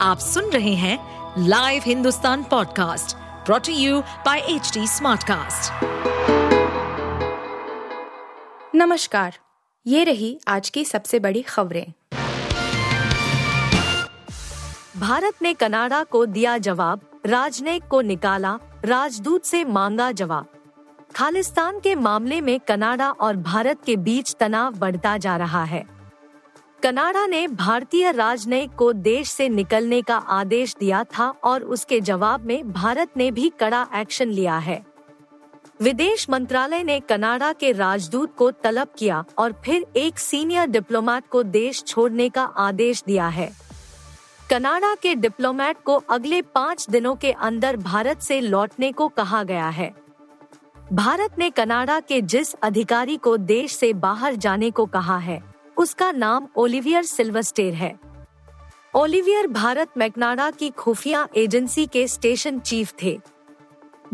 आप सुन रहे हैं live Hindustan podcast brought to you by H Smartcast. नमस्कार, ये रही आज की सबसे बड़ी खबरें। भारत ने कनाडा को दिया जवाब राजनयिक को निकाला, राजदूत से मांगा जवाब। खालिस्तान के मामले में कनाडा और भारत के बीच तनाव बढ़ता जा रहा है। कनाडा ने भारतीय राजनयिक को देश से निकलने का आदेश दिया था और उसके जवाब में भारत ने भी कड़ा एक्शन लिया है। विदेश मंत्रालय ने कनाडा के राजदूत को तलब किया और फिर एक सीनियर डिप्लोमेट को देश छोड़ने का आदेश दिया है। कनाडा के डिप्लोमेट को अगले पाँच दिनों के अंदर भारत से लौटने को कहा गया है। भारत ने कनाडा के जिस अधिकारी को देश से बाहर जाने को कहा है उसका नाम ओलिवियर सिल्वस्टेर है। ओलिवियर भारत मैकनाडा की खुफिया एजेंसी के स्टेशन चीफ थे।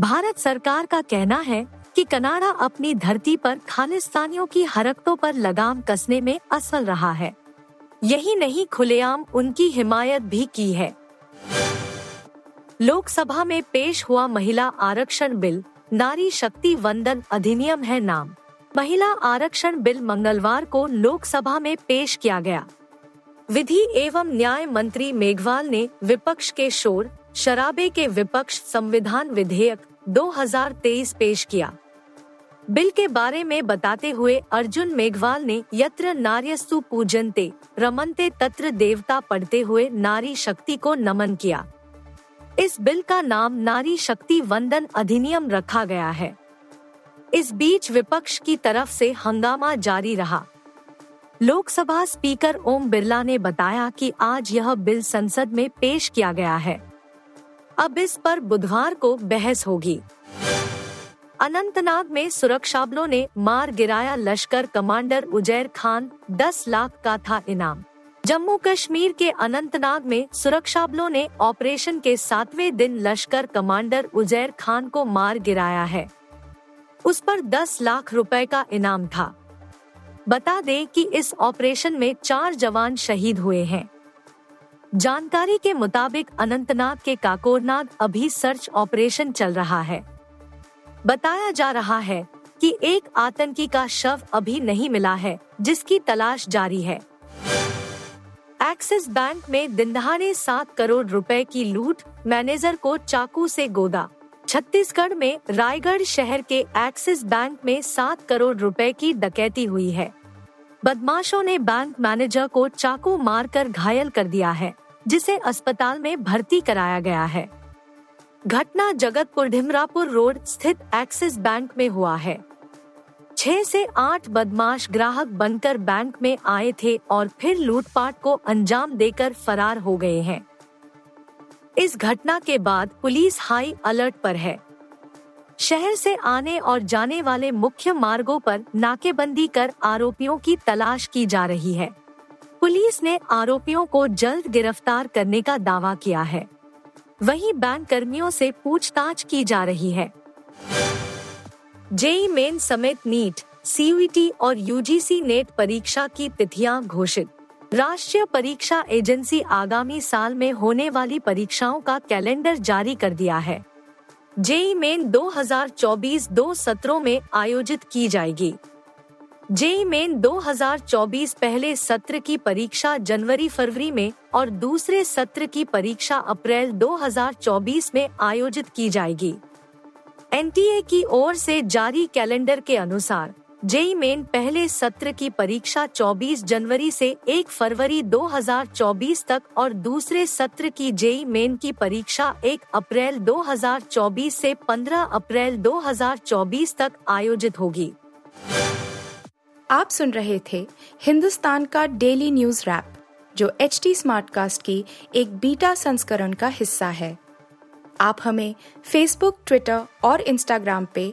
भारत सरकार का कहना है कि कनाडा अपनी धरती पर खालिस्तानियों की हरकतों पर लगाम कसने में असफल रहा है। यही नहीं, खुलेआम उनकी हिमायत भी की है। लोकसभा में पेश हुआ महिला आरक्षण बिल, नारी शक्ति वंदन अधिनियम है नाम। महिला आरक्षण बिल मंगलवार को लोकसभा में पेश किया गया। विधि एवं न्याय मंत्री मेघवाल ने विपक्ष के शोर, शराबे के विपक्ष संविधान विधेयक 2023 पेश किया। बिल के बारे में बताते हुए अर्जुन मेघवाल ने यत्र नार्यस्तु पूजनते, रमनते तत्र देवता पढ़ते हुए नारी शक्ति को नमन किया। इस बिल का नाम नारी शक्ति वंदन अधिनियम रखा गया है। इस बीच विपक्ष की तरफ़ से हंगामा जारी रहा। लोकसभा स्पीकर ओम बिरला ने बताया कि आज यह बिल संसद में पेश किया गया है। अब इस पर बुधवार को बहस होगी। अनंतनाग में सुरक्षा बलों ने मार गिराया लश्कर कमांडर उजैर खान 10 लाख का था इनाम। जम्मू कश्मीर के अनंतनाग में सुरक्षा बलों ने ऑपरेशन के सातवें दिन लश्कर कमांडर उजैर खान को मार गिराया है। उस पर 10 लाख रुपए का इनाम था। बता दें कि इस ऑपरेशन में चार जवान शहीद हुए हैं। जानकारी के मुताबिक अनंतनाग के काकोरनाग अभी सर्च ऑपरेशन चल रहा है। बताया जा रहा है कि एक आतंकी का शव अभी नहीं मिला है, जिसकी तलाश जारी है। एक्सिस बैंक में दिनदहाड़े सात करोड़ रुपए की लूट मैनेजर को चाकू से गोदा। छत्तीसगढ़ में रायगढ़ शहर के एक्सिस बैंक में सात करोड़ रुपए की डकैती हुई है। बदमाशों ने बैंक मैनेजर को चाकू मारकर घायल कर दिया है, जिसे अस्पताल में भर्ती कराया गया है। घटना जगतपुर ढिमरापुर रोड स्थित एक्सिस बैंक में हुआ है। छह से आठ बदमाश ग्राहक बनकर बैंक में आए थे और फिर लूटपाट को अंजाम देकर फरार हो गए हैं। इस घटना के बाद पुलिस हाई अलर्ट पर है। शहर से आने और जाने वाले मुख्य मार्गों पर नाकेबंदी कर आरोपियों की तलाश की जा रही है। पुलिस ने आरोपियों को जल्द गिरफ़्तार करने का दावा किया है। वहीं बैंक कर्मियों से पूछताछ की जा रही है। जेई मेन समेत नीट, सीयूईटी और यूजीसी नेट परीक्षा की तिथियाँ घोषित। राष्ट्रीय परीक्षा एजेंसी आगामी साल में होने वाली परीक्षाओं का कैलेंडर जारी कर दिया है। जेई मेन 2024 दो सत्रों में आयोजित की जाएगी। जेई मेन 2024 पहले सत्र की परीक्षा जनवरी फरवरी में और दूसरे सत्र की परीक्षा अप्रैल 2024 में आयोजित की जाएगी। एनटीए की ओर से जारी कैलेंडर के अनुसार जेई मेन पहले सत्र की परीक्षा 24 जनवरी से 1 फरवरी 2024 तक और दूसरे सत्र की जेई मेन की परीक्षा 1 अप्रैल 2024 से 15 अप्रैल 2024 तक आयोजित होगी। आप सुन रहे थे हिंदुस्तान का डेली न्यूज़ रैप, जो एच टी स्मार्टकास्ट की एक बीटा संस्करण का हिस्सा है। आप हमें फेसबुक ट्विटर और इंस्टाग्राम पे